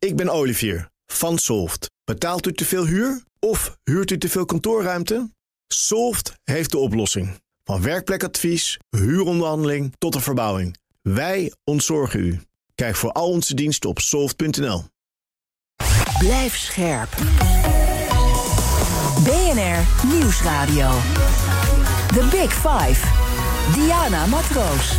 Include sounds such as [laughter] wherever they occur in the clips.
Ik ben Olivier van Solft. Betaalt u te veel huur of huurt u te veel kantoorruimte? Solft heeft de oplossing. Van werkplekadvies, huuronderhandeling tot de verbouwing. Wij ontzorgen u. Kijk voor al onze diensten op soft.nl. Blijf scherp. BNR Nieuwsradio. The Big Five. Diana Matroos.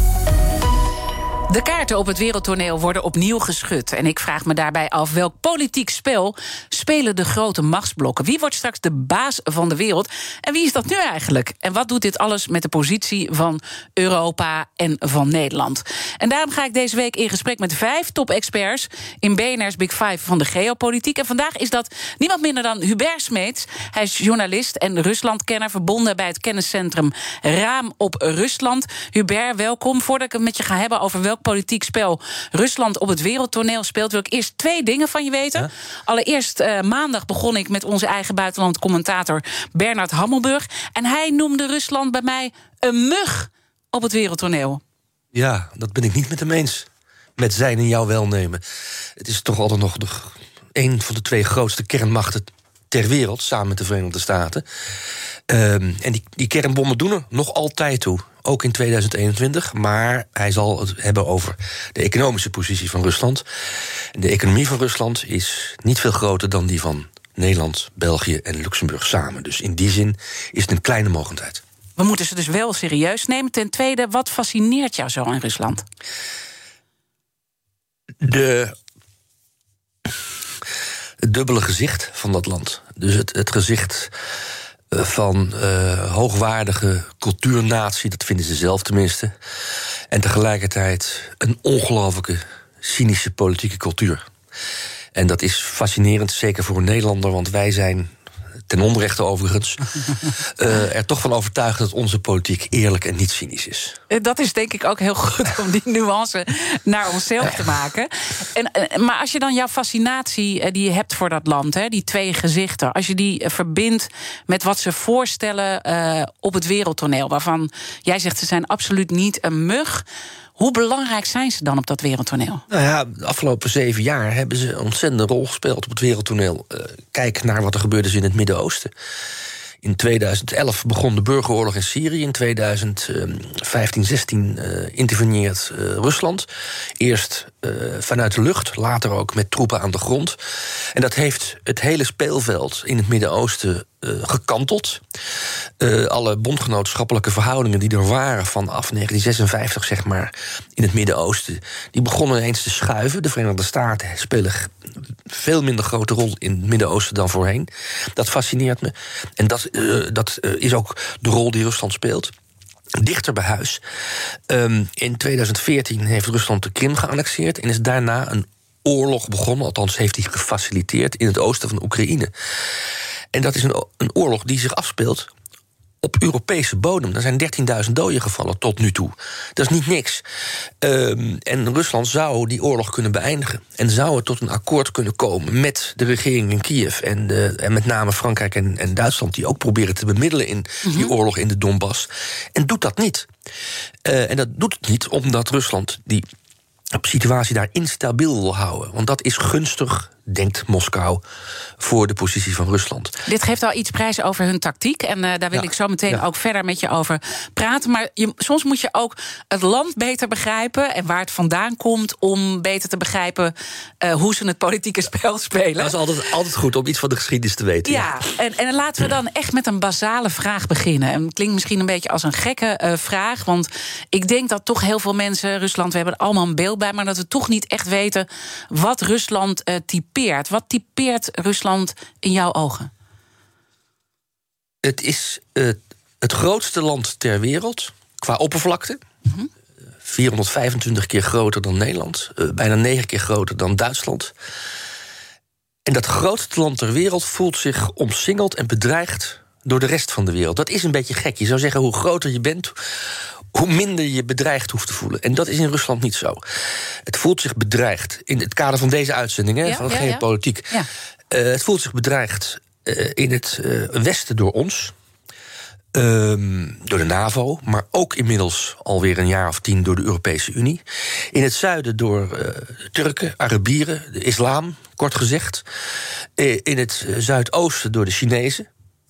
De kaarten op het wereldtoneel worden opnieuw geschud. En ik vraag me daarbij af welk politiek spel spelen de grote machtsblokken? Wie wordt straks de baas van de wereld? En wie is dat nu eigenlijk? En wat doet dit alles met de positie van Europa en van Nederland? En daarom ga ik deze week in gesprek met vijf top-experts in BNR's Big Five van de geopolitiek. En vandaag is dat niemand minder dan Hubert Smeets. Hij is journalist en Ruslandkenner, verbonden bij het kenniscentrum Raam op Rusland. Hubert, welkom. Voordat ik het met je ga hebben over welk politiek spel Rusland op het wereldtoneel speelt, wil ik eerst twee dingen van je weten. Allereerst, uh, maandag begon ik met onze eigen buitenland commentator Bernard Hammelburg. En hij noemde Rusland bij mij een mug op het wereldtoneel. Ja, dat ben ik niet met hem eens. Met zijn en jouw welnemen. Het is toch altijd nog de, een van de twee grootste kernmachten ter wereld, samen met de Verenigde Staten. Um, en die, die kernbommen doen er nog altijd toe ook in 2021. Maar hij zal het hebben over de economische positie van Rusland. De economie van Rusland is niet veel groter dan die van Nederland, België en Luxemburg samen. Dus in die zin is het een kleine mogelijkheid. We moeten ze dus wel serieus nemen. Ten tweede, wat fascineert jou zo in Rusland? De het dubbele gezicht van dat land. Dus het, het gezicht van uh, hoogwaardige cultuurnatie, dat vinden ze zelf tenminste. En tegelijkertijd een ongelooflijke cynische politieke cultuur. En dat is fascinerend, zeker voor een Nederlander, want wij zijn ten onrechte overigens, uh, [laughs] er toch van overtuigd dat onze politiek eerlijk en niet cynisch is. Eh, dat is denk ik ook heel goed om die nuance naar onszelf te maken. En, eh, maar als je dan jouw fascinatie die je hebt voor dat land, hè, die twee gezichten, als je die verbindt met wat ze voorstellen uh, op het wereldtoneel, waarvan jij zegt ze zijn absoluut niet een mug. Hoe belangrijk zijn ze dan op dat wereldtoneel? Nou ja, de afgelopen zeven jaar hebben ze een ontzettende rol gespeeld op het wereldtoneel. Uh, kijk naar wat er gebeurde in het Midden-Oosten. In 2011 begon de burgeroorlog in Syrië. In 2015, 16 uh, interveneert uh, Rusland. Eerst uh, vanuit de lucht, later ook met troepen aan de grond. En dat heeft het hele speelveld in het Midden-Oosten uh, gekanteld. Uh, alle bondgenootschappelijke verhoudingen die er waren vanaf 1956, zeg maar, in het Midden-Oosten, die begonnen ineens te schuiven. De Verenigde Staten spelen veel minder grote rol in het Midden-Oosten dan voorheen. Dat fascineert me. En dat, uh, dat is ook de rol die Rusland speelt dichter bij huis. Um, in 2014 heeft Rusland de Krim geannexeerd en is daarna een oorlog begonnen, althans heeft hij gefaciliteerd in het oosten van Oekraïne. En dat is een, een oorlog die zich afspeelt op Europese bodem. Er zijn 13.000 doden gevallen tot nu toe. Dat is niet niks. Um, en Rusland zou die oorlog kunnen beëindigen. En zou het tot een akkoord kunnen komen met de regering in Kiev... en, de, en met name Frankrijk en, en, Duitsland... die ook proberen te bemiddelen in die mhm. oorlog in de Donbass. En doet dat niet. Uh, en dat doet het niet omdat Rusland die situatie daar instabiel wil houden. Want dat is gunstig denkt Moskou voor de positie van Rusland. Dit geeft al iets prijs over hun tactiek. En uh, daar wil ja, ik zo meteen ja. ook verder met je over praten. Maar je, soms moet je ook het land beter begrijpen en waar het vandaan komt om beter te begrijpen uh, hoe ze het politieke spel spelen. Dat is altijd, altijd goed om iets van de geschiedenis te weten. Ja, en, en laten we dan echt met een basale vraag beginnen. En het klinkt misschien een beetje als een gekke uh, vraag. Want ik denk dat toch heel veel mensen, Rusland, we hebben er allemaal een beeld bij, maar dat we toch niet echt weten wat Rusland typeert typeert? Wat typeert Rusland in jouw ogen? Het is uh, het grootste land ter wereld qua oppervlakte. Mm -hmm. 425 keer groter dan Nederland, uh, bijna 9 keer groter dan Duitsland. En dat grootste land ter wereld voelt zich omsingeld en bedreigd door de rest van de wereld. Dat is een beetje gek. Je zou zeggen, hoe groter je bent, hoe minder je bedreigd hoeft te voelen. En dat is in Rusland niet zo. Het voelt zich bedreigd. In het kader van deze uitzending, hè, ja, van ja, geopolitiek. Ja. Uh, het voelt zich bedreigd uh, in het uh, westen door ons. Um, door de NAVO, maar ook inmiddels alweer een jaar of tien door de Europese Unie. In het zuiden door Turken, Arabieren, de islam, kort gezegd. Eh, in het zuidoosten door de Chinezen.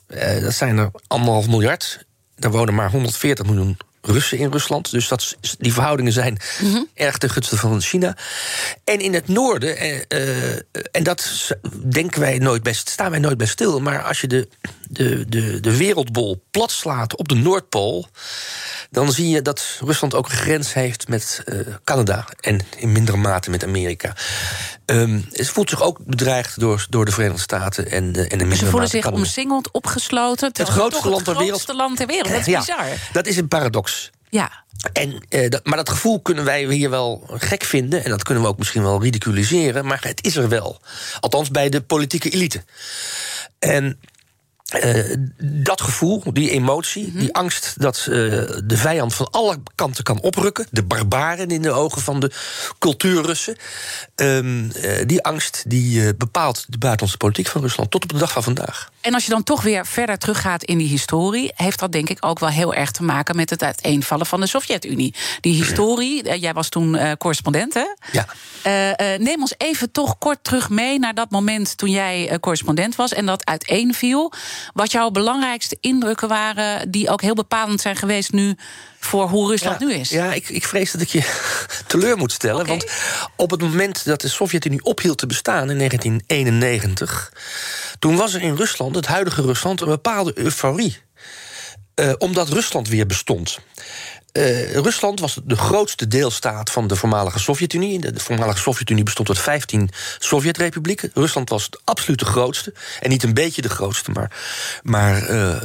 Eh, dat zijn er anderhalf miljard. Daar wonen maar 140 miljoen Russen in Rusland. Dus dat, die verhoudingen zijn erg ten gunste van China. En in het noorden, eh, eh, en dat denken wij nooit best, staan wij nooit bij stil. Maar als je de, de, de, de wereldbol plat slaat op de Noordpool. Dan zie je dat Rusland ook een grens heeft met eh, Canada. En in mindere mate met Amerika. Um, het voelt zich ook bedreigd door, door de Verenigde Staten en, uh, en de Dus ze voelen zich Canada. omsingeld, opgesloten. Het grootste land ter Het wereld. grootste land ter wereld. Dat is Ja, bizar. Dat is een paradox. Ja. En, eh, dat, maar dat gevoel kunnen wij hier wel gek vinden. En dat kunnen we ook misschien wel ridiculiseren. Maar het is er wel. Althans bij de politieke elite. En eh, dat gevoel, die emotie, Mhm. die angst dat eh, de vijand van alle kanten kan oprukken. De barbaren in de ogen van de cultuurrussen. ehm, eh, die angst die bepaalt de buitenlandse politiek van Rusland tot op de dag van vandaag. En als je dan toch weer verder teruggaat in die historie, heeft dat denk ik ook wel heel erg te maken met het uiteenvallen van de Sovjet-Unie. Die historie, jij was toen correspondent, hè? Ja. Neem ons even toch kort terug mee naar dat moment toen jij correspondent was en dat uiteenviel. Wat jouw belangrijkste indrukken waren, die ook heel bepalend zijn geweest nu voor hoe Rusland nu is. Ja, ik, ik vrees dat ik je [laughs] teleur moet stellen. Want op het moment dat de Sovjet-Unie ophield te bestaan in 1991... toen was er in Rusland, het huidige Rusland, een bepaalde euforie. Eh, omdat Rusland weer bestond. Eh, Rusland was de grootste deelstaat van de voormalige Sovjet-Unie. De, de voormalige Sovjet-Unie bestond uit 15 Sovjet-republieken. Rusland was de absolute grootste. En niet een beetje de grootste, maar, maar eh,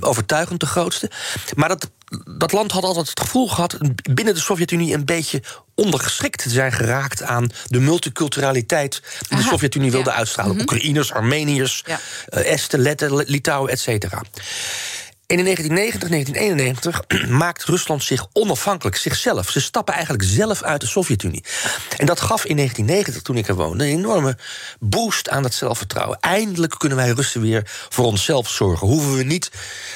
overtuigend de grootste. Maar dat, dat land had altijd het gevoel gehad binnen de Sovjet-Unie een beetje ondergeschikt te zijn geraakt aan de multiculturaliteit die de Sovjet-Unie wilde ja. uitstralen. Oekraïners, Armeniërs, Ja. eh, Esten, Letten, Litouwen, et cetera. En in 1990, 1991 [clears throat] maakt Rusland zich onafhankelijk, zichzelf. Ze stappen eigenlijk zelf uit de Sovjet-Unie. En dat gaf in 1990, toen ik er woonde, een enorme boost aan dat zelfvertrouwen. Eindelijk kunnen wij Russen weer voor onszelf zorgen. Hoeven we niet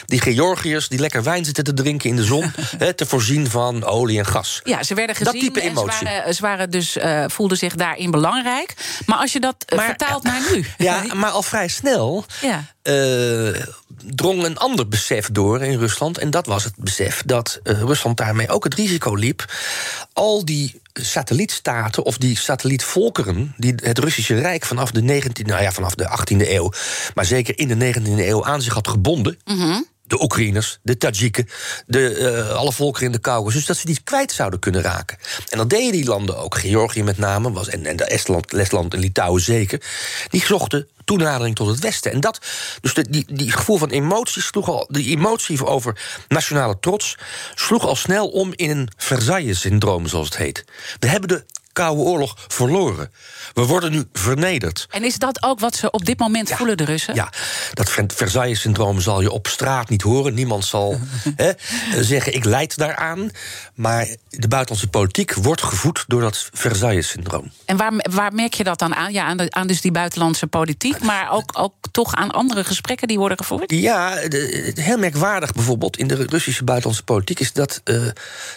die Georgiërs die lekker wijn zitten te drinken in de zon... [laughs] te voorzien van olie en gas. Ja, ze werden Dat gezien type en ze emotie. waren, ze waren dus, eh, voelden zich daarin belangrijk. Maar als je dat eh, Maar- vertaalt naar nu. Ja, maar al vrij snel Ja. eh, drong een ander besef door in Rusland. En dat was het besef dat eh, Rusland daarmee ook het risico liep. Al die satellietstaten of die satellietvolkeren. die het Russische Rijk vanaf de, 19, nou ja, vanaf de 18e eeuw. maar zeker in de 19e eeuw aan zich had gebonden. De Oekraïners, de Tajiken, de, eh, alle volkeren in de Caucasus... dat ze die kwijt zouden kunnen raken. En dat deden die landen ook. Georgië met name, was, en, en de Estland, Letland en Litouwen zeker. Die zochten toenadering tot het Westen. En dat, dus de, die, die gevoel van emotie sloeg al... die emotie over nationale trots... sloeg al snel om in een Versailles-syndroom, zoals het heet. We hebben de Koude Oorlog verloren. We worden nu vernederd. En is dat ook wat ze op dit moment voelen, de Russen? Ja, dat Ver- Versailles-syndroom zal je op straat niet horen. Niemand zal [laughs] zeggen, ik leid daaraan. Maar de buitenlandse politiek wordt gevoed door dat Versailles-syndroom. En waar, waar merk je dat dan aan? Ja, aan, de- aan dus die buitenlandse politiek, maar ook, ook toch aan andere gesprekken die worden gevoerd? Ja, de- de- heel merkwaardig bijvoorbeeld in de Russische buitenlandse politiek is dat eh,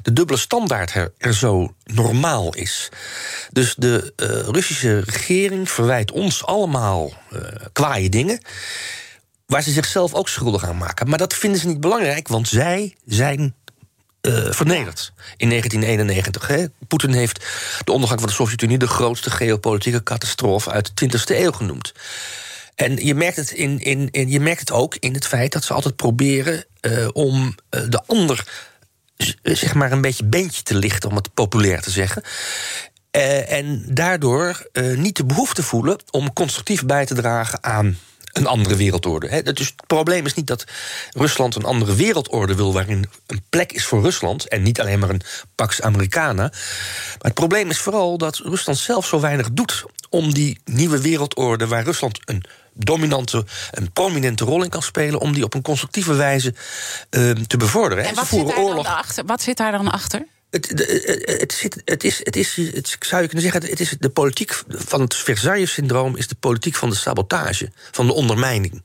de dubbele standaard er, er zo normaal is. Dus de eh, Russische regering verwijt ons allemaal eh kwaaie dingen. Waar ze zichzelf ook schuldig aan maken. Maar dat vinden ze niet belangrijk, want zij zijn eh, vernederd in 1991. hè. Poetin heeft de ondergang van de Sovjet-Unie de grootste geopolitieke catastrofe uit de 20e eeuw genoemd. En je merkt het, in, in, in, je merkt het ook in het feit dat ze altijd proberen om de ander zeg maar een beetje beentje te lichten, om het populair te zeggen. Eh, en daardoor eh, niet de behoefte voelen om constructief bij te dragen aan een andere wereldorde. Hè. Dus het probleem is niet dat Rusland een andere wereldorde wil... waarin een plek is voor Rusland en niet alleen maar een Pax Americana. Maar het probleem is vooral dat Rusland zelf zo weinig doet... om die nieuwe wereldorde waar Rusland een dominante, een prominente rol in kan spelen... om die op een constructieve wijze eh, te bevorderen. En zit, dan achter? wat zit daar dan achter? Het, de- eh, het, zit, het, is, het, is, het zou je kunnen zeggen, het is de politiek van het Versailles-syndroom is de politiek van de sabotage, van de ondermijning.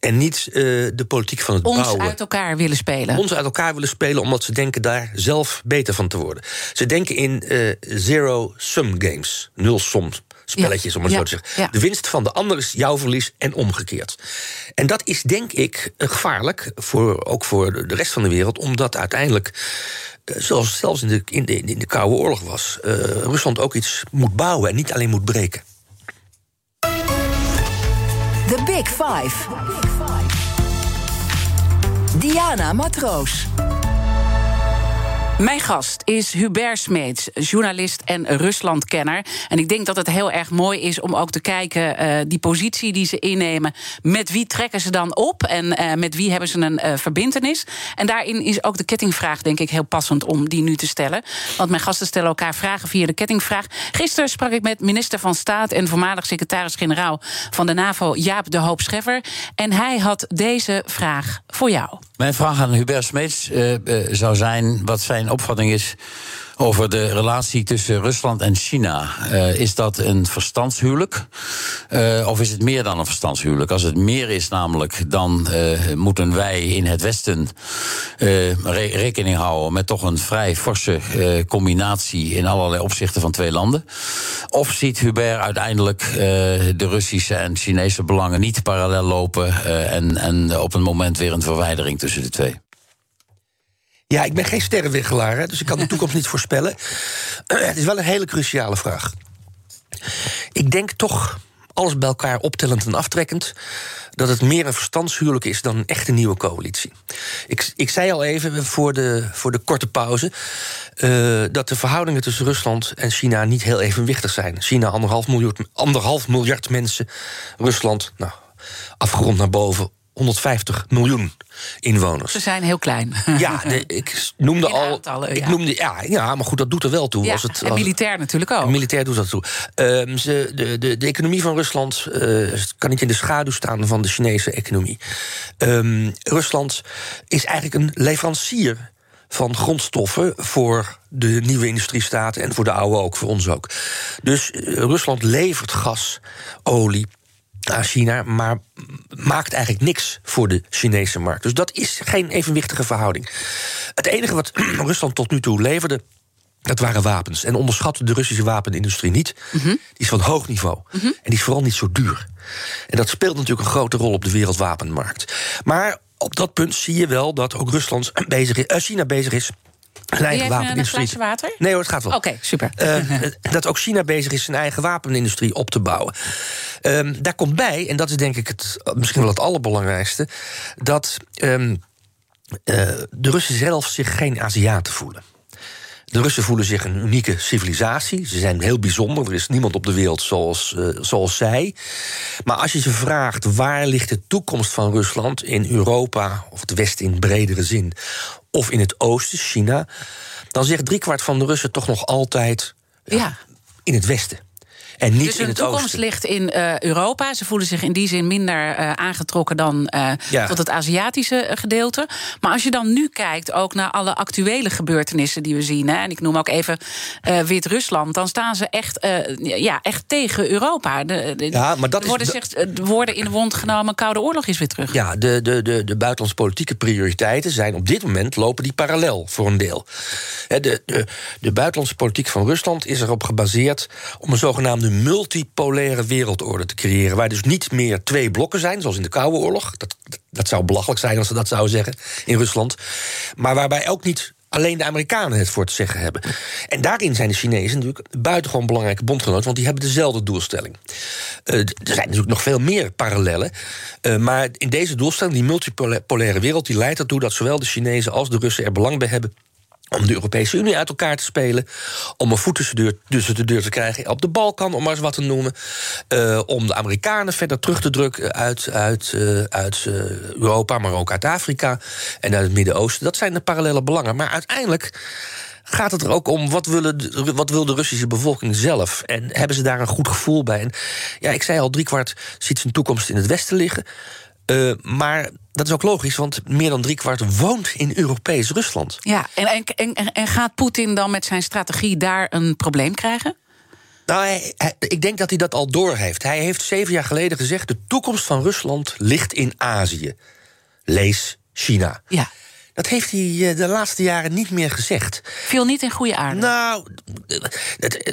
En niet eh, de politiek van het Ons bouwen. uit elkaar willen spelen. Ons uit elkaar willen spelen omdat ze denken daar zelf beter van te worden. Ze denken in eh, zero-sum games, nul-som spelletjes, om het Ja. zo te zeggen. Ja. De winst van de ander is jouw verlies en omgekeerd. En dat is denk ik eh, gevaarlijk, voor, ook voor de rest van de wereld, omdat uiteindelijk. eh, Zoals het zelfs in de, in, de, in de Koude Oorlog was, eh, Rusland ook iets moet bouwen en niet alleen moet breken. The Big Five. Diana Matroos. Mijn gast is Hubert Smeets, journalist en Ruslandkenner. En ik denk dat het heel erg mooi is om ook te kijken... eh, die positie die ze innemen, met wie trekken ze dan op... en eh, met wie hebben ze een eh, verbintenis. En daarin is ook de kettingvraag, denk ik, heel passend om die nu te stellen. Want mijn gasten stellen elkaar vragen via de kettingvraag. Gisteren sprak ik met minister van Staat... en voormalig secretaris-generaal van de NAVO, Jaap de Hoop Scheffer. En hij had deze vraag voor jou. Mijn vraag aan Hubert Smeets zou zijn wat zijn opvatting is over de relatie tussen Rusland en China. Eh, is dat een verstandshuwelijk? Eh, of is het meer dan een verstandshuwelijk? Als het meer is, namelijk, dan eh, moeten wij in het Westen re- rekening houden met toch een vrij forse combinatie in allerlei opzichten van twee landen. Of ziet Hubert uiteindelijk de Russische en Chinese belangen niet parallel lopen en, en op een moment weer een verwijdering tussen de twee? Ja, ik ben geen sterrenwiggelaar, hè, dus ik kan de toekomst niet voorspellen. [clears throat] Het is wel een hele cruciale vraag. Ik denk toch, alles bij elkaar optellend en aftrekkend... dat het meer een verstandshuwelijk is dan een echte nieuwe coalitie. Ik, ik zei al even voor de, voor de korte pauze... eh, dat de verhoudingen tussen Rusland en China niet heel evenwichtig zijn. China anderhalf miljard, anderhalf miljard mensen. Rusland, nou, afgerond naar boven, 150 miljoen inwoners. Ze zijn heel klein. Ja, [laughs] de- ik noemde In al. aantallen, ik ja. noemde, ja, ja, maar goed, dat doet er wel toe. Ja, als het, en militair natuurlijk ook. Militair doet dat toe. Ehm, ze, de, de, de economie van Rusland eh, kan niet in de schaduw staan van de Chinese economie. Ehm, Rusland is eigenlijk een leverancier van grondstoffen voor de nieuwe industriestaten en voor de oude ook, voor ons ook. Dus eh, Rusland levert gas, olie aan China, maar maakt eigenlijk niks voor de Chinese markt. Dus dat is geen evenwichtige verhouding. Het enige wat [clears throat] Rusland tot nu toe leverde. Dat waren wapens. En onderschat de Russische wapenindustrie niet. Die is van hoog niveau. En die is vooral niet zo duur. En dat speelt natuurlijk een grote rol op de wereldwapenmarkt. Maar op dat punt zie je wel dat ook Rusland [clears throat] bezig is, eh, China bezig is. Eigen een wapenindustrie. water? Nee hoor, het gaat wel. Oké, super. Eh, [laughs] dat ook China bezig is zijn eigen wapenindustrie op te bouwen. Ehm, daar komt bij, en dat is denk ik het, misschien wel het allerbelangrijkste, dat ehm, eh, de Russen zelf zich geen Aziaten voelen. De Russen voelen zich een unieke civilisatie. Ze zijn heel bijzonder. Er is niemand op de wereld zoals, eh, zoals zij. Maar als je ze vraagt waar ligt de toekomst van Rusland in Europa of het Westen in bredere zin, of in het Oosten, China, dan zegt driekwart van de Russen toch nog altijd ja. in het Westen. En niet Dus in hun het toekomst oosten. ligt in eh, Europa. Ze voelen zich in die zin minder eh, aangetrokken dan eh, Ja. tot het Aziatische gedeelte. Maar als je dan nu kijkt ook naar alle actuele gebeurtenissen die we zien... Hè, en ik noem ook even Wit-Rusland... dan staan ze echt, ja, echt tegen Europa. De, de- Ja, maar dat is- worden, zich, de woorden in de mond genomen... Koude Oorlog is weer terug. Ja, de, de, de, de buitenlandse politieke prioriteiten zijn op dit moment lopen die parallel voor een deel. De, de, de buitenlandse politiek van Rusland is erop gebaseerd om een zogenaamde multipolaire wereldorde te creëren. Waar dus niet meer twee blokken zijn, zoals in de Koude Oorlog. Dat, dat zou belachelijk zijn als ze dat zouden zeggen in Rusland. Maar waarbij ook niet alleen de Amerikanen het voor te zeggen hebben. En daarin zijn de Chinezen natuurlijk buitengewoon belangrijke bondgenoten, want die hebben dezelfde doelstelling. Eh, er zijn natuurlijk nog veel meer parallellen. eh, maar in deze doelstelling, die multipolaire wereld, die leidt ertoe dat zowel de Chinezen als de Russen er belang bij hebben om de Europese Unie uit elkaar te spelen. Om een voet tussen de deur, de deur te krijgen op de Balkan, om maar eens wat te noemen. eh, om de Amerikanen verder terug te drukken uit, uit, eh, uit eh, Europa, maar ook uit Afrika en uit het Midden-Oosten. Dat zijn de parallele belangen. Maar uiteindelijk gaat het er ook om wat, willen wat wil de Russische bevolking zelf? En hebben ze daar een goed gevoel bij? En ja, ik zei al, driekwart ziet zijn toekomst in het Westen liggen. Eh, maar dat is ook logisch, want meer dan driekwart woont in Europees Rusland. Ja, en, en, en, en gaat Poetin dan met zijn strategie daar een probleem krijgen? Nou, hij- hij- ik denk dat hij dat al doorheeft. Hij heeft zeven jaar geleden gezegd: de toekomst van Rusland ligt in Azië. Lees China. Ja. Dat heeft hij eh, de laatste jaren niet meer gezegd. Viel niet in goede aarde. Nou,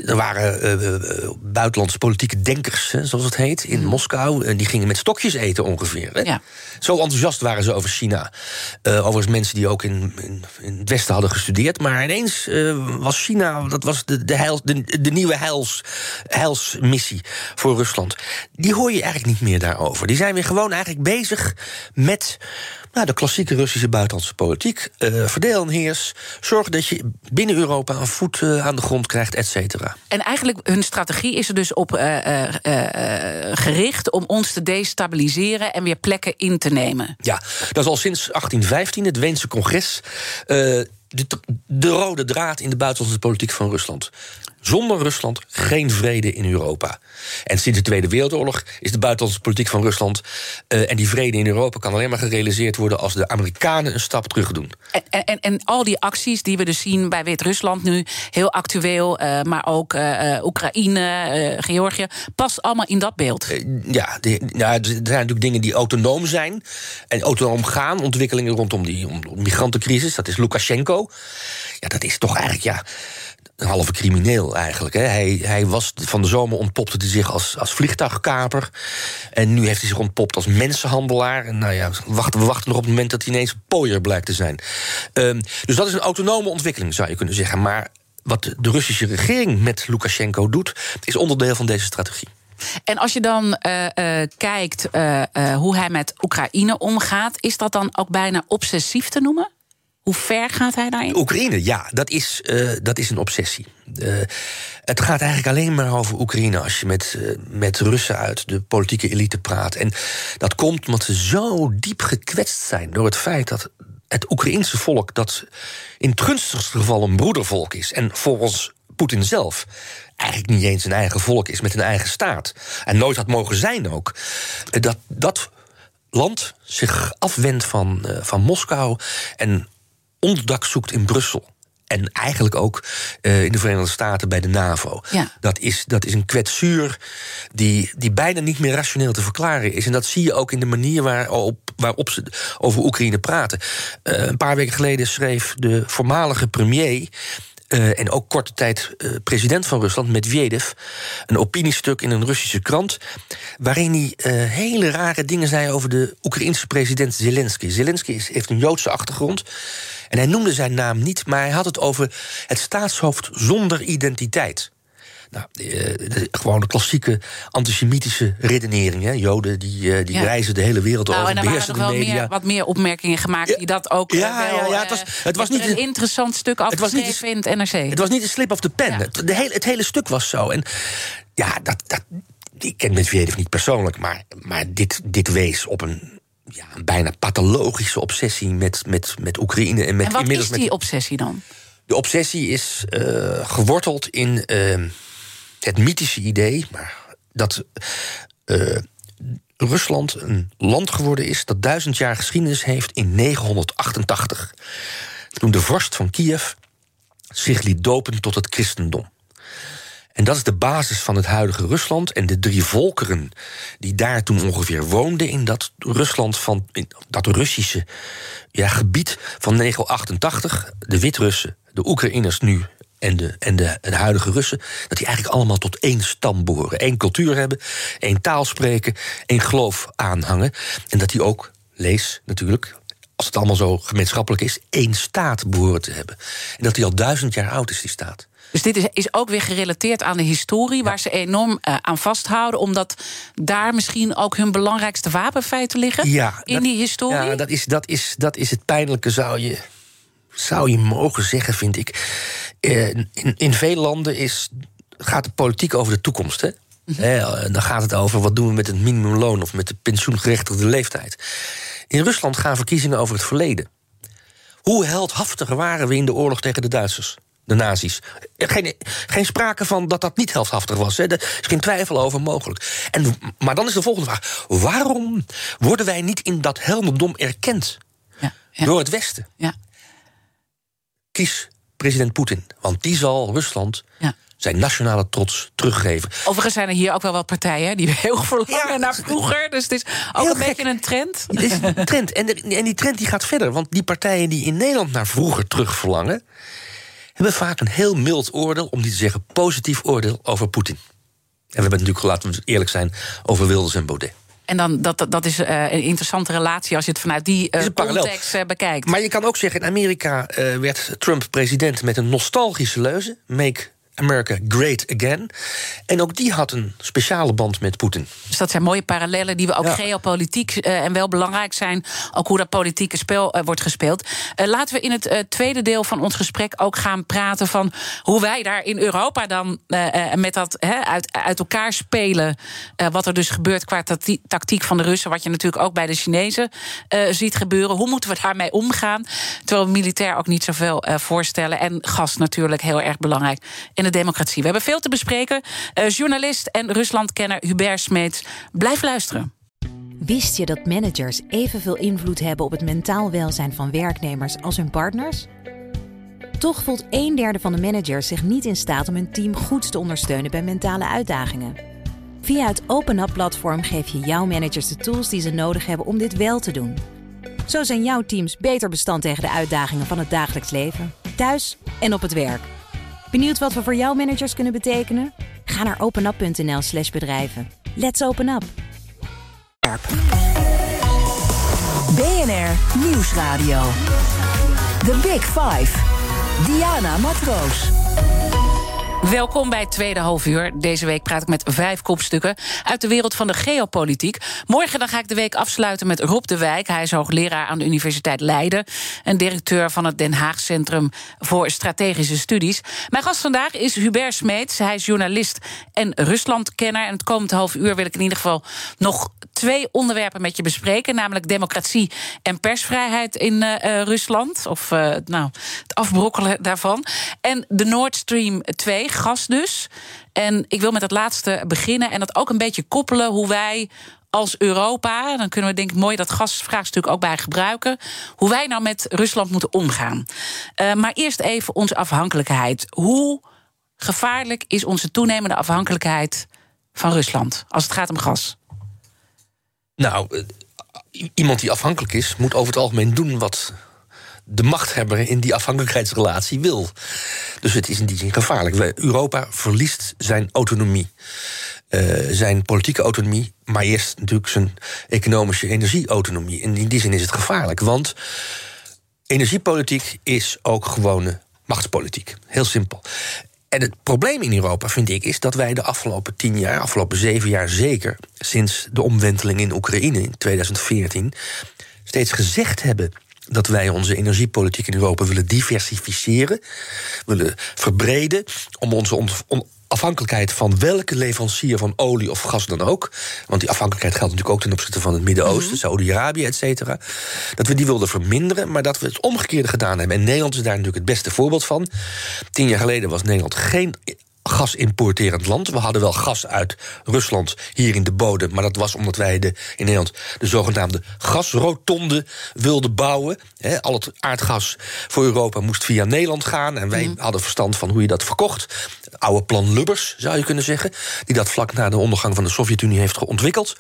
er waren uh, buitenlandse politieke denkers, zoals het heet, in Mhm. Moskou. En die gingen met stokjes eten ongeveer. Hè. Ja. Zo enthousiast waren ze over China. Uh, overigens mensen die ook in, in, in, het Westen hadden gestudeerd. Maar ineens uh, was China, dat was de, de, heils, de, de nieuwe heils, heilsmissie voor Rusland. Die hoor je eigenlijk niet meer daarover. Die zijn weer gewoon eigenlijk bezig met nou, de klassieke Russische buitenlandse politiek. Uh, verdeel en heers. Zorg dat je binnen Europa een voet uh, aan de grond krijgt, et cetera. En eigenlijk hun strategie is er dus op uh, gericht om ons te destabiliseren en weer plekken in te nemen. Ja, dat is al sinds 1815, het Weense congres. de, de rode draad in de buitenlandse politiek van Rusland. Zonder Rusland geen vrede in Europa. En sinds de Tweede Wereldoorlog is de buitenlandse politiek van Rusland. Uh, en die vrede in Europa kan alleen maar gerealiseerd worden als de Amerikanen een stap terug doen. En, en, en al die acties die we dus zien bij Wit-Rusland nu, heel actueel, uh, maar ook uh, Oekraïne, Georgië, past allemaal in dat beeld. ja, de, ja, er zijn natuurlijk dingen die autonoom zijn en autonoom gaan. Ontwikkelingen rondom die om, om migrantencrisis, dat is Lukashenko. Ja, dat is toch eigenlijk ja een halve crimineel eigenlijk. Hè. Hij, hij was van de zomer ontpopte hij zich als, als vliegtuigkaper. En nu heeft hij zich ontpopt als mensenhandelaar. En nou ja, wachten, we wachten nog op het moment dat hij ineens een pooier blijkt te zijn. Um, dus dat is een autonome ontwikkeling, zou je kunnen zeggen. Maar wat de Russische regering met Lukashenko doet, is onderdeel van deze strategie. En als je dan uh, uh, kijkt uh, hoe hij met Oekraïne omgaat, is dat dan ook bijna obsessief te noemen? Hoe ver gaat hij daarin? Oekraïne, ja, dat is, uh, dat is een obsessie. Uh, het gaat eigenlijk alleen maar over Oekraïne als je met, uh, met Russen uit de politieke elite praat. En dat komt omdat ze zo diep gekwetst zijn door het feit dat het Oekraïense volk, dat in het gunstigste geval een broedervolk is, en volgens Poetin zelf eigenlijk niet eens een eigen volk is met een eigen staat. En nooit had mogen zijn ook. Dat dat land zich afwendt van, van Moskou en onderdak zoekt in Brussel. En eigenlijk ook uh, in de Verenigde Staten bij de NAVO. Ja. Dat, is, dat is een kwetsuur die, die bijna niet meer rationeel te verklaren is. En dat zie je ook in de manier waarop, waarop ze over Oekraïne praten. Uh, een paar weken geleden schreef de voormalige premier. Uh, en ook korte tijd president van Rusland, Medvedev, een opiniestuk in een Russische krant. waarin hij hele rare dingen zei over de Oekraïense president Zelensky. Zelensky is, heeft een Joodse achtergrond. En hij noemde zijn naam niet, maar hij had het over het staatshoofd zonder identiteit. Nou, de, gewoon de klassieke antisemitische redenering. Hè? Joden die, die ja. reizen de hele wereld nou, over, en er beheersen waren de nog wel media. Meer, wat meer opmerkingen gemaakt die dat ook ja, wel... Ja, ja, het was, het was niet een interessant stuk afgeschreven in het NRC. Het was niet een slip of the pen. Het, de hele, het hele stuk was zo. En ja, dat, dat, ik ken Medvedev niet persoonlijk, maar, maar dit, dit wees op een ja, een bijna pathologische obsessie met, met, met Oekraïne. En, met, en wat inmiddels is die obsessie dan? De obsessie is uh, geworteld in uh, het mythische idee... Maar dat uh, Rusland een land geworden is... dat duizend jaar geschiedenis heeft in 988. Toen de vorst van Kiev zich liet dopen tot het christendom. En dat is de basis van het huidige Rusland. En de drie volkeren die daar toen ongeveer woonden in dat Rusland van in dat Russische gebied van 988, de Wit-Russen, de Oekraïners nu en, de, en de, de huidige Russen, dat die eigenlijk allemaal tot één stam behoren. één cultuur hebben, één taal spreken, één geloof aanhangen. En dat die ook, lees natuurlijk, als het allemaal zo gemeenschappelijk is, één staat behoren te hebben. En dat die al duizend jaar oud is, die staat. Dus dit is, is ook weer gerelateerd aan de historie, waar ze enorm uh, aan vasthouden, omdat daar misschien ook hun belangrijkste wapenfeiten liggen ja, in dat, die historie. Ja, dat is, dat, is, dat is het pijnlijke, zou je, zou je mogen zeggen, vind ik. Uh, in, in veel landen is, gaat de politiek over de toekomst. Hè? -hmm. He, dan gaat het over wat doen we met het minimumloon of met de pensioengerechtigde leeftijd. In Rusland gaan verkiezingen over het verleden. Hoe heldhaftig waren we in de oorlog tegen de Duitsers? De nazi's. Geen, geen sprake van dat dat niet heldhaftig was. Hè. Er is geen twijfel over mogelijk. En, maar dan is de volgende vraag. Waarom worden wij niet in dat heldendom erkend? Ja, ja. Door het Westen. Ja. Kies president Poetin. Want die zal Rusland zijn nationale trots teruggeven. Overigens zijn er hier ook wel wat partijen die [laughs] heel verlangen Ja. naar vroeger. Dus het is ook een gek. beetje een trend. Het is een trend. En, de- en die trend die gaat verder. Want die partijen die in Nederland naar vroeger terug verlangen... hebben vaak een heel mild oordeel, om niet te zeggen positief oordeel... over Poetin. En we hebben het natuurlijk, laten we eerlijk zijn, over Wilders en Baudet. En dan, dat, dat is eh, een interessante relatie als je het vanuit die eh, context eh, bekijkt. Maar je kan ook zeggen, in Amerika werd Trump president met een nostalgische leuze... Make America Great Again. En ook die had een speciale band met Poetin. Dus dat zijn mooie parallellen die we ook Ja. geopolitiek eh, en wel belangrijk zijn. Ook hoe dat politieke spel eh, wordt gespeeld. Eh, laten we in het tweede deel van ons gesprek ook gaan praten van hoe wij daar in Europa dan met dat uit, uit elkaar spelen. wat er dus gebeurt qua tacti- tactiek van de Russen. Wat je natuurlijk ook bij de Chinezen ziet gebeuren. Hoe moeten we daarmee omgaan? Terwijl we militair ook niet zoveel voorstellen. En gas natuurlijk heel erg belangrijk de democratie. We hebben veel te bespreken. Eh, journalist en Ruslandkenner Hubert Smeets. Blijf luisteren. Wist je dat managers evenveel invloed hebben op het mentaal welzijn van werknemers als hun partners? Toch voelt een derde van de managers zich niet in staat om hun team goed te ondersteunen bij mentale uitdagingen. Via het Open Up platform geef je jouw managers de tools die ze nodig hebben om dit wel te doen. Zo zijn jouw teams beter bestand tegen de uitdagingen van het dagelijks leven, thuis en op het werk. Benieuwd wat we voor jouw managers kunnen betekenen? Ga naar openup.nl/slash bedrijven. Let's open up! BNR Nieuwsradio. The Big Five. Diana Matroos. Welkom bij het tweede halfuur. Deze week praat ik met vijf kopstukken uit de wereld van de geopolitiek. Morgen dan ga ik de week afsluiten met Rob de Wijk. Hij is hoogleraar aan de Universiteit Leiden en directeur van het Den Haag Centrum voor Strategische Studies. Mijn gast vandaag is Hubert Smeets. Hij is journalist en Ruslandkenner. En het komend half uur wil ik in ieder geval nog twee onderwerpen met je bespreken, namelijk democratie en persvrijheid in eh, eh, Rusland. Of eh, nou, het afbrokkelen daarvan. En de Nord Stream 2, gas dus. En ik wil met het laatste beginnen en dat ook een beetje koppelen hoe wij als Europa, dan kunnen we denk ik mooi dat gasvraagstuk ook bij gebruiken, hoe wij nou met Rusland moeten omgaan. Eh, maar eerst even onze afhankelijkheid. Hoe gevaarlijk is onze toenemende afhankelijkheid van Rusland als het gaat om gas? Nou, eh, iemand die afhankelijk is, moet over het algemeen doen wat de machthebber in die afhankelijkheidsrelatie wil. Dus het is in die zin gevaarlijk. Europa verliest zijn autonomie. eh, zijn politieke autonomie, maar eerst natuurlijk zijn economische energieautonomie. En in die zin is het gevaarlijk, want energiepolitiek is ook gewone machtspolitiek. Heel simpel. En het probleem in Europa, vind ik, is dat wij de afgelopen tien jaar, afgelopen zeven jaar zeker, sinds de omwenteling in Oekraïne in 2014, steeds gezegd hebben dat wij onze energiepolitiek in Europa willen diversificeren, willen verbreden, om onze on- afhankelijkheid van welke leverancier van olie of gas dan ook, want die afhankelijkheid geldt natuurlijk ook ten opzichte van het Midden-Oosten, Saudi-Arabië, et cetera, dat we die wilden verminderen, maar dat we het omgekeerde gedaan hebben. En Nederland is daar natuurlijk het beste voorbeeld van. Tien jaar geleden was Nederland geen gasimporterend land. We hadden wel gas uit Rusland hier in de bodem, maar dat was omdat wij de, in Nederland de zogenaamde gasrotonde wilden bouwen. He, al het aardgas voor Europa moest via Nederland gaan en wij hadden verstand van hoe je dat verkocht. Het oude plan Lubbers, zou je kunnen zeggen, die dat vlak na de ondergang van de Sovjet-Unie heeft ontwikkeld.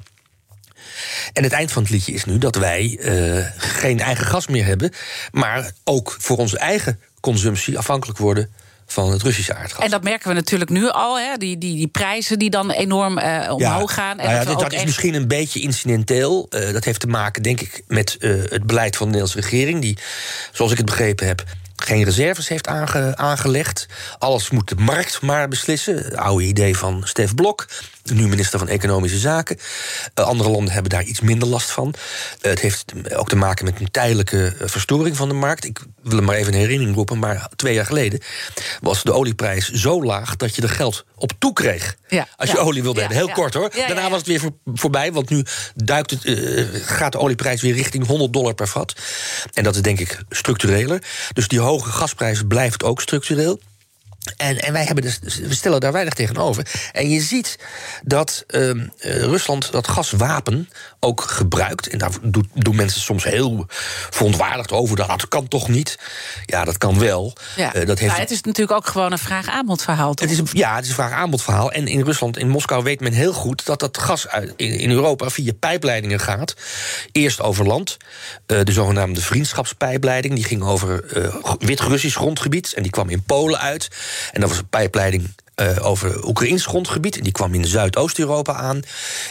En het eind van het liedje is nu dat wij eh, geen eigen gas meer hebben, maar ook voor onze eigen consumptie afhankelijk worden van het Russische aardgas. En dat merken we natuurlijk nu al, hè? Die, die, die prijzen die dan enorm eh, omhoog gaan. En nou ja, dat, dat is misschien een beetje incidenteel. Eh, dat heeft te maken, denk ik, met eh, het beleid van de Nederlandse regering... die, zoals ik het begrepen heb, geen reserves heeft aange- aangelegd. Alles moet de markt maar beslissen. Het oude idee van Stef Blok, nu minister van Economische Zaken. Eh, andere landen hebben daar iets minder last van. Eh, het heeft ook te maken met een tijdelijke eh, verstoring van de markt. Ik wil hem maar even in herinnering roepen... maar twee jaar geleden was de olieprijs zo laag... dat je er geld op toe kreeg. Ja, Als je ja. olie wilde Ja, hebben. Heel kort hoor. Daarna was het weer voor- voorbij, want nu duikt het, gaat de olieprijs weer richting 100 dollar per vat. En dat is denk ik structureler. Dus die hoge gasprijs blijft ook structureel. En, en wij hebben dus, we stellen daar weinig tegenover. En je ziet dat ehm, eh, Rusland dat gaswapen ook gebruikt. En daar doen, doen mensen soms heel verontwaardigd over. Dat kan toch niet? Ja, dat kan wel. Ja. Eh, dat heeft, Maar het is natuurlijk ook gewoon een vraag-aanbod verhaal. toch? het is een, ja, het is een vraag-aanbod verhaal. En in Rusland, in Moskou, weet men heel goed dat dat gas uit, in, in Europa via pijpleidingen gaat. Eerst over land, eh, de zogenaamde vriendschapspijpleiding. Die ging over Wit-Russisch grondgebied en die kwam in Polen uit. En dat was een pijpleiding eh, over Oekraïns grondgebied. En die kwam in Zuidoost-Europa aan.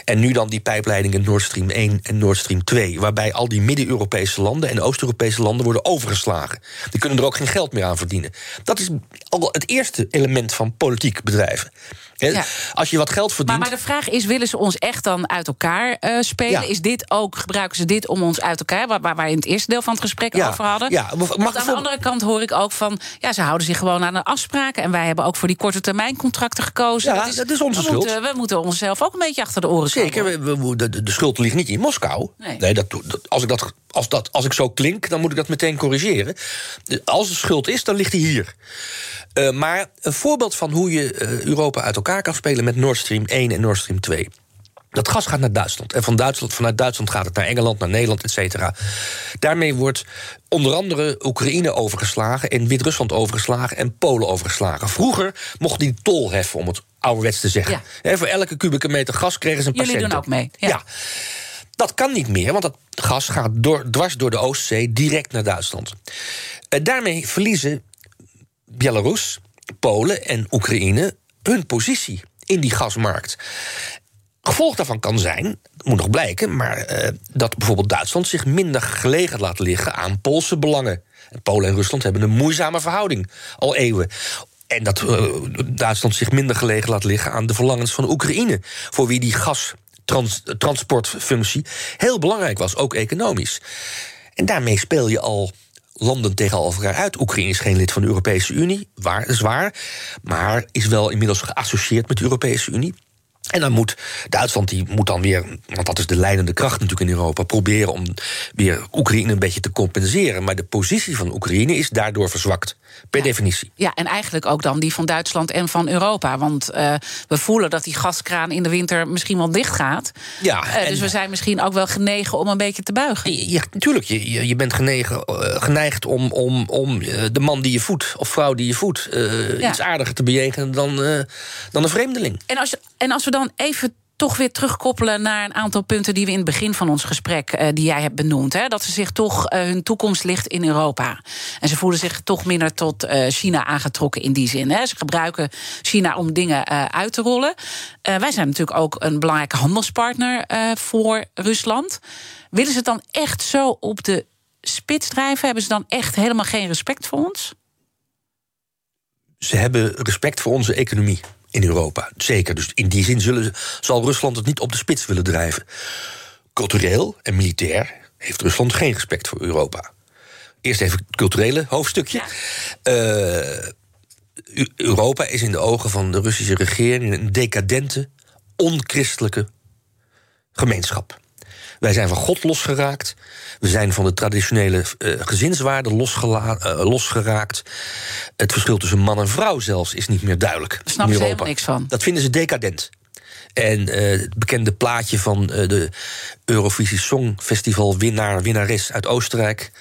En nu dan die pijpleidingen Nord Stream 1 en Nord Stream 2. Waarbij al die Midden-Europese landen en Oost-Europese landen worden overgeslagen. Die kunnen er ook geen geld meer aan verdienen. Dat is al het eerste element van politiek bedrijven. Ja. Als je wat geld verdient. Maar, maar de vraag is, willen ze ons echt dan uit elkaar eh, spelen? Ja. Is dit ook, gebruiken ze dit om ons uit elkaar... waar, waar wij in het eerste deel van het gesprek Ja, over hadden? ja. Mag Want aan de andere kant hoor ik ook van... ja, ze houden zich gewoon aan de afspraken... en wij hebben ook voor die korte termijn contracten gekozen. Ja, dat is onze we schuld. Moeten, we moeten onszelf ook een beetje achter de oren Zeker, krabben. we, we- de, schuld ligt niet in Moskou. Nee. dat, dat- als, ik dat, als, dat, als ik zo klink, dan moet ik dat meteen corrigeren. Als de schuld is, dan ligt die hier. Eh, maar een voorbeeld van hoe je eh, Europa uit elkaar kan spelen met Nord Stream 1 en Nord Stream 2. Dat gas gaat naar Duitsland. En van Duitsland, vanuit Duitsland gaat het naar Engeland, naar Nederland, et cetera. Daarmee wordt onder andere Oekraïne overgeslagen... en Wit-Rusland overgeslagen en Polen overgeslagen. Vroeger mocht die tol heffen, om het ouderwets te zeggen. Ja. Voor elke kubieke meter gas kregen ze een Jullie patiënt. doen ook mee, ja. Ja. Dat kan niet meer, want dat gas gaat door, dwars door de Oostzee direct naar Duitsland. Daarmee verliezen Belarus, Polen en Oekraïne hun positie in die gasmarkt. Gevolg daarvan kan zijn, moet nog blijken, maar eh, dat bijvoorbeeld Duitsland zich minder gelegen laat liggen aan Poolse belangen. En Polen en Rusland hebben een moeizame verhouding al eeuwen. En dat eh, Duitsland zich minder gelegen laat liggen aan de verlangens van Oekraïne, voor wie die gastransportfunctie heel belangrijk was, ook economisch. En daarmee speel je al landen tegen elkaar uit. Oekraïne is geen lid van de Europese Unie, waar, zwaar, maar is wel inmiddels geassocieerd met de Europese Unie. En dan moet Duitsland, die moet dan weer, want dat is de leidende kracht natuurlijk in Europa, proberen om weer Oekraïne een beetje te compenseren. Maar de positie van Oekraïne is daardoor verzwakt, per definitie. Ja, en eigenlijk ook dan die van Duitsland en van Europa. Want eh, we voelen dat die gaskraan in de winter misschien wel dicht gaat. Ja, Eh, dus we zijn misschien ook wel genegen om een beetje te buigen. Je- natuurlijk, je, je, bent genegen, eh, geneigd om, om, om de man die je voedt, of vrouw die je voedt, Ja. iets aardiger te bejegenen dan, dan een vreemdeling. En als, je- en als we dan even toch weer terugkoppelen naar een aantal punten die we in het begin van ons gesprek, eh, die jij hebt benoemd. Hè, dat ze zich toch eh, hun toekomst ligt in Europa. En ze voelen zich toch minder tot eh, China aangetrokken in die zin. Hè. Ze gebruiken China om dingen uit te rollen. Wij zijn natuurlijk ook een belangrijke handelspartner voor Rusland. Willen ze het dan echt zo op de spits drijven? Hebben ze dan echt helemaal geen respect voor ons? Ze hebben respect voor onze economie in Europa. Zeker. Dus in die zin zullen, zal Rusland het niet op de spits willen drijven. Cultureel en militair heeft Rusland geen respect voor Europa. Eerst even het culturele hoofdstukje. Eh, Eu- Europa is in de ogen van de Russische regering een decadente, onchristelijke gemeenschap. Wij zijn van God losgeraakt. We zijn van de traditionele eh, gezinswaarden losgela- eh, losgeraakt. Het verschil tussen man en vrouw zelfs is niet meer duidelijk. Daar snappen ze Europa. helemaal niks van. Dat vinden ze decadent. En eh, het bekende plaatje van de Eurovisie Songfestival winnaar, winnares uit Oostenrijk.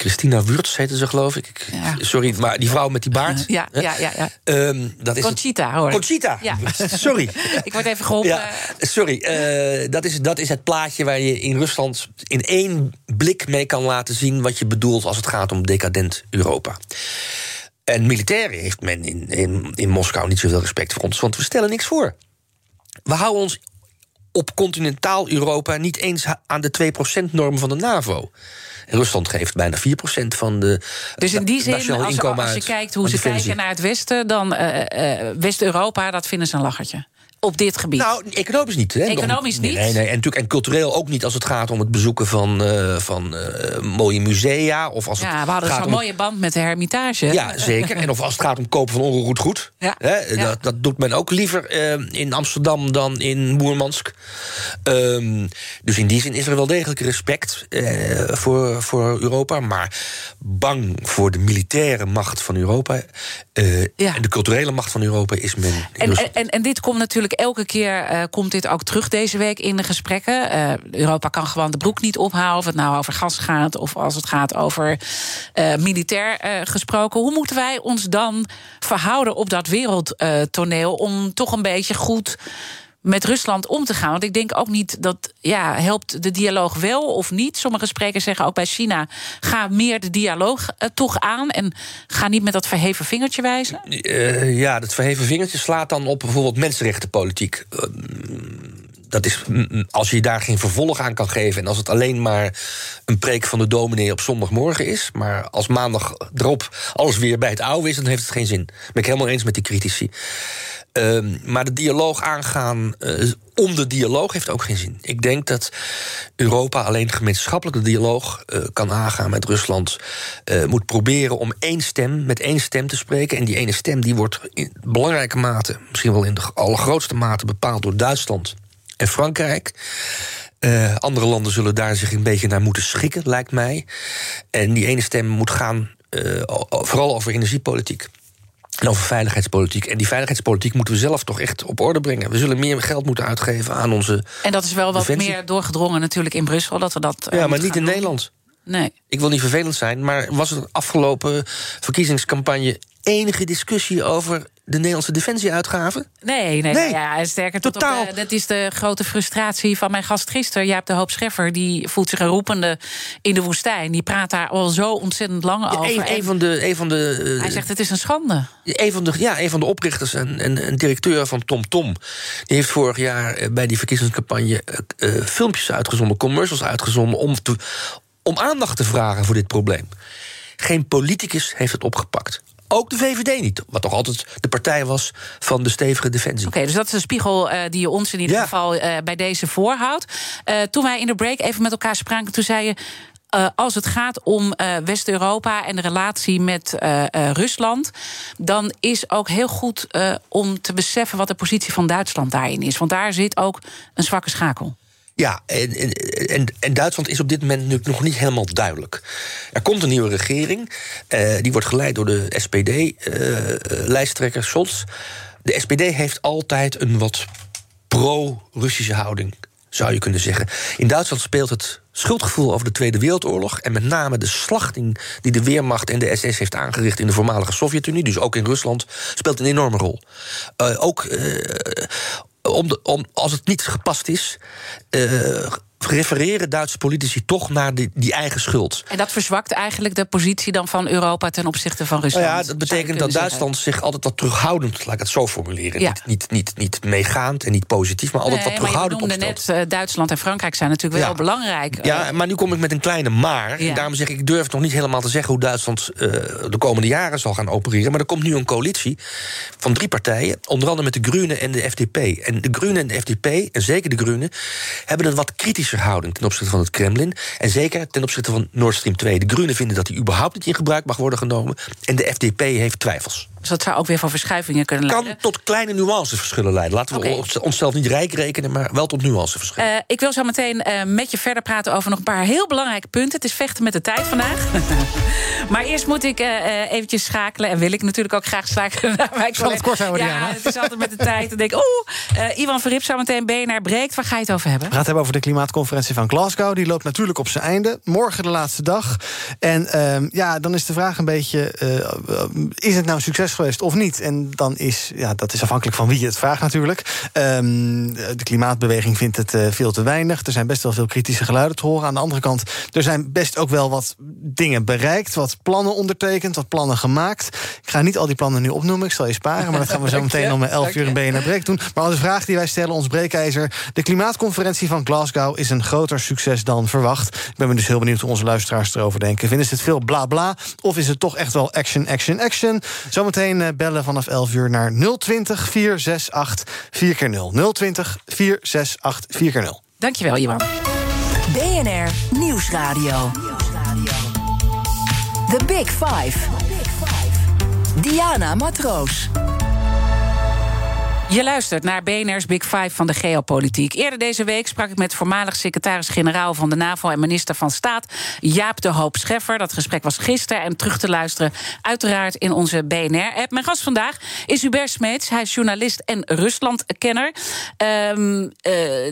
Christina Wurtz heette ze, geloof ik. Ik- Ja. Sorry, maar die vrouw met die baard. [laughs] Ja, ja, ja. ja. Ehm, dat is het- Conchita, hoor. Conchita. Ja. [laughs] Sorry. [laughs] Ik word even geholpen. Ja, sorry. eh, dat, is, dat is het plaatje waar je in Rusland in één blik mee kan laten zien wat je bedoelt als het gaat om decadent Europa. En militair heeft men in, in, in Moskou niet zoveel respect voor ons, want we stellen niks voor. We houden ons op continentaal Europa niet eens aan de 2%-norm van de NAVO. En Rusland geeft bijna 4% van de Dus in die zin, als, als je kijkt hoe ze kijken naar het Westen, dan eh, eh, West-Europa, dat vinden ze een lachertje. Op dit gebied? Nou, economisch niet. Hè? Economisch niet? Nee, nee, en, natuurlijk, en cultureel ook niet als het gaat om het bezoeken van, uh, van uh, mooie musea. Of als ja, het we hadden zo'n mooie band met de Hermitage. Ja, zeker. en of als het gaat om kopen van onroerend goed. Ja. Hè? Ja. Dat, dat doet men ook liever uh, in Amsterdam dan in Moermansk. Um, dus in die zin is er wel degelijk respect voor, voor Europa. Maar bang voor de militaire macht van Europa. Ja. En de culturele macht van Europa is men. En, en, en, en dit komt natuurlijk elke keer uh, komt dit ook terug deze week in de gesprekken. Uh, Europa kan gewoon de broek niet ophouden. Of het nou over gas gaat of als het gaat over uh, militair gesproken. Hoe moeten wij ons dan verhouden op dat wereldtoneel om toch een beetje goed met Rusland om te gaan. Want ik denk ook niet dat, ja, helpt de dialoog wel of niet? Sommige sprekers zeggen ook bij China... ga meer de dialoog uh, toch aan... en ga niet met dat verheven vingertje wijzen? Uh, ja, dat verheven vingertje slaat dan op bijvoorbeeld mensenrechtenpolitiek. Uh, dat is, als je daar geen vervolg aan kan geven... en als het alleen maar een preek van de dominee op zondagmorgen is... maar als maandag erop alles weer bij het oude is... dan heeft het geen zin. Ben ik helemaal eens met die critici. Uh, maar de dialoog aangaan uh, om de dialoog heeft ook geen zin. Ik denk dat Europa alleen gemeenschappelijke dialoog uh, kan aangaan met Rusland. Uh, moet proberen om één stem, met één stem te spreken. En die ene stem die wordt in belangrijke mate, misschien wel in de allergrootste mate, bepaald door Duitsland en Frankrijk. Andere landen zullen daar zich een beetje naar moeten schikken, lijkt mij. En die ene stem moet gaan vooral over energiepolitiek. En over veiligheidspolitiek. En die veiligheidspolitiek moeten we zelf toch echt op orde brengen. We zullen meer geld moeten uitgeven aan onze. En dat is wel wat defensie. meer doorgedrongen natuurlijk in Brussel. Dat we dat, uh, ja, maar niet in doen. Nederland. Nee. Ik wil niet vervelend zijn, maar was er afgelopen verkiezingscampagne enige discussie over de Nederlandse defensieuitgaven? Nee, nee, nee. ja, sterker tot Totaal. op dat is de grote frustratie van mijn gast gisteren, Jaap de Hoop Scheffer. Die voelt zich een roepende in de woestijn. Die praat daar al zo ontzettend lang ja, over. Een, een, van de, een van de, uh, hij zegt het is een schande. Een van de, ja, een van de oprichters en, en, en directeur van TomTom... Tom, die heeft vorig jaar uh, bij die verkiezingscampagne uh, filmpjes uitgezonden, commercials uitgezonden... om, te, om aandacht te vragen voor dit probleem. Geen politicus heeft het opgepakt. Ook de VVD niet, wat toch altijd de partij was van de stevige defensie. Oké, okay, dus dat is de spiegel uh, die je ons in ieder Ja. geval uh, bij deze voorhoudt. Uh, toen wij in de break even met elkaar spraken, toen zei je. Als het gaat om West-Europa en de relatie met Rusland, dan is ook heel goed om te beseffen wat de positie van Duitsland daarin is. Want daar zit ook een zwakke schakel. Ja, en, en, en, Duitsland is op dit moment nog niet helemaal duidelijk. Er komt een nieuwe regering. Uh, die wordt geleid door de SPD-lijsttrekker Scholz. De SPD heeft altijd een wat pro-Russische houding, zou je kunnen zeggen. In Duitsland speelt het schuldgevoel over de Tweede Wereldoorlog... en met name de slachting die de Weermacht en de SS heeft aangericht... in de voormalige Sovjet-Unie, dus ook in Rusland, speelt een enorme rol. Uh, ook om de, als het niet gepast is, uh, refereren Duitse politici toch naar die, die, eigen schuld. En dat verzwakt eigenlijk de positie dan van Europa ten opzichte van Rusland. Nou ja, dat betekent dat Duitsland zeggen. zich altijd wat terughoudend, laat ik het zo formuleren. Ja. Niet, niet, niet, niet meegaand en niet positief, maar altijd nee, wat terughoudend maar je net uh, Duitsland en Frankrijk zijn natuurlijk wel ja. belangrijk. Ja, maar nu kom ik met een kleine maar. Ja. En daarom zeg ik, ik durf nog niet helemaal te zeggen hoe Duitsland uh, de komende jaren zal gaan opereren. Maar er komt nu een coalitie van drie partijen, onder andere met de Groenen en de FDP. En de Groenen en de FDP, en zeker de Groenen, hebben een wat ten opzichte van het Kremlin. En zeker ten opzichte van Nord Stream 2. De Groenen vinden dat die überhaupt niet in gebruik mag worden genomen. En de FDP heeft twijfels. Dus dat zou ook weer voor verschuivingen kunnen kan leiden? tot kleine nuanceverschillen leiden. Laten we Oké. onszelf niet rijk rekenen, maar wel tot nuanceverschillen. Uh, ik wil zo meteen uh, met je verder praten over nog een paar heel belangrijke punten. Het is vechten met de tijd vandaag. [laughs] maar eerst moet ik uh, eventjes schakelen. En wil ik natuurlijk ook graag schakelen naar mijn Zal het kort houden, Ja, Diana? het is altijd met de tijd. Dan denk ik, oeh, Ivan Verrip zou meteen BNR breekt. Waar ga je het over hebben? We gaan het hebben over de klimaatconferentie van Glasgow. Die loopt natuurlijk op zijn einde. Morgen de laatste dag. En uh, ja, dan is de vraag een beetje... Uh, is het nou een succes geweest of niet? En dan is, ja, dat is afhankelijk van wie je het vraagt natuurlijk. Um, de klimaatbeweging vindt het uh, veel te weinig. Er zijn best wel veel kritische geluiden te horen. Aan de andere kant, er zijn best ook wel wat dingen bereikt. Wat plannen ondertekend, wat plannen gemaakt. Ik ga niet al die plannen nu opnoemen. Ik zal je sparen, maar dat gaan we zo meteen om 11 uur in BNR Break doen. Maar de vraag die wij stellen, ons breekijzer... de klimaatconferentie van Glasgow is een groter succes dan verwacht. Ik ben dus heel benieuwd hoe onze luisteraars erover denken. Vinden ze het veel bla bla? Of is het toch echt wel action, action, action? Zometeen Zometeen eh, bellen vanaf 11 uur naar 020 468 4x0. 020 468 4x0. Dankjewel, Iwan. BNR Nieuwsradio. The Big Five. Diana Matroos. Je luistert naar BNR's Big Five van de geopolitiek. Eerder deze week sprak ik met voormalig secretaris-generaal van de NAVO en minister van Staat Jaap de Hoop Scheffer. Dat gesprek was gisteren en terug te luisteren, uiteraard in onze BNR-app. Mijn gast vandaag is Hubert Smeets. Hij is journalist en Ruslandkenner. Um, uh,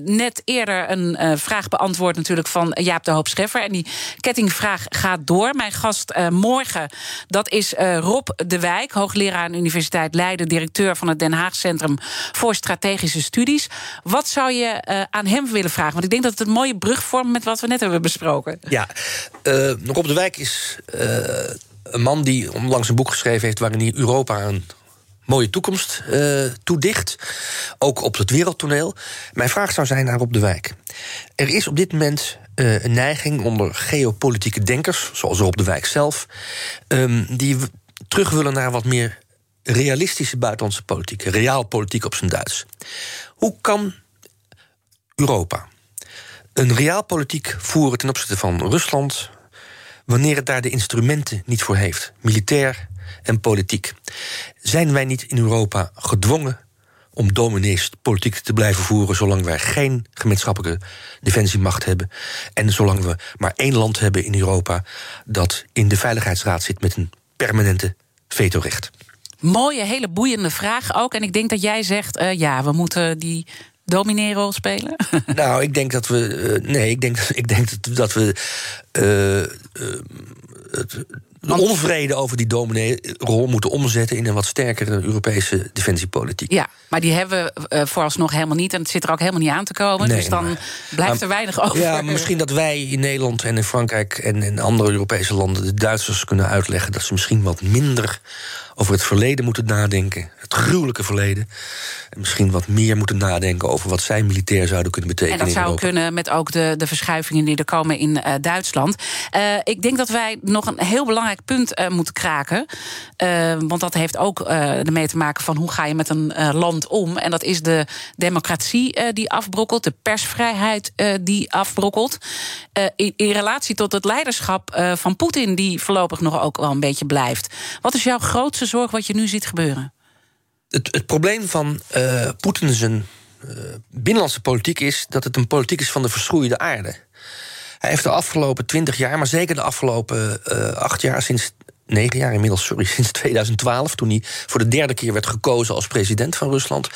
net eerder een uh, vraag beantwoord natuurlijk van Jaap de Hoop Scheffer. En die kettingvraag gaat door. Mijn gast uh, morgen, dat is Rob de Wijk, hoogleraar aan Universiteit Leiden, directeur van het Den Haag Centrum voor strategische studies. Wat zou je uh, aan hem willen vragen? Want ik denk dat het een mooie brug vormt met wat we net hebben besproken. Ja, uh, Rob de Wijk is uh, een man die onlangs een boek geschreven heeft waarin hij Europa een mooie toekomst toedicht. Ook op het wereldtoneel. Mijn vraag zou zijn naar Rob de Wijk. Er is op dit moment een neiging onder geopolitieke denkers, zoals Rob de Wijk zelf, um, die terug willen naar wat meer realistische buitenlandse politiek, realpolitiek op zijn Duits. Hoe kan Europa een realpolitiek voeren ten opzichte van Rusland wanneer het daar de instrumenten niet voor heeft, militair en politiek? Zijn wij niet in Europa gedwongen om domineespolitiek te blijven voeren zolang wij geen gemeenschappelijke defensiemacht hebben en zolang we maar één land hebben in Europa dat in de Veiligheidsraad zit met een permanente vetorecht? Mooie, hele boeiende vraag ook. En ik denk dat jij zegt, uh, ja, we moeten die domineerrol spelen? [laughs] Nou, ik denk dat we. Uh, nee, ik denk, [laughs] ik denk dat, dat we. Uh, het, de onvrede over die dominee-rol moeten omzetten in een wat sterkere Europese defensiepolitiek. Ja, maar die hebben we vooralsnog helemaal niet. En het zit er ook helemaal niet aan te komen. Nee, dus dan maar, blijft maar, er weinig over. Ja, maar misschien dat wij in Nederland en in Frankrijk en in andere Europese landen de Duitsers kunnen uitleggen dat ze misschien wat minder over het verleden moeten nadenken. Het gruwelijke verleden. En misschien wat meer moeten nadenken over wat zij militair zouden kunnen betekenen. En dat zou kunnen met ook de, de verschuivingen die er komen in uh, Duitsland. Uh, ik denk dat wij nog een heel belangrijk punt uh, moeten kraken. want dat heeft ook ermee te maken van hoe ga je met een land om. En dat is de democratie die afbrokkelt, de persvrijheid die afbrokkelt. In, in, relatie tot het leiderschap van Poetin, die voorlopig nog ook wel een beetje blijft. Wat is jouw grootste zorg wat je nu ziet gebeuren? Het, het probleem van uh, Poetin zijn uh, binnenlandse politiek is dat het een politiek is van de verschroeide aarde. Hij heeft de afgelopen twintig jaar, maar zeker de afgelopen uh, acht jaar, sinds negen jaar inmiddels, sorry, [laughs] sinds 2012, toen hij voor de derde keer werd gekozen als president van Rusland,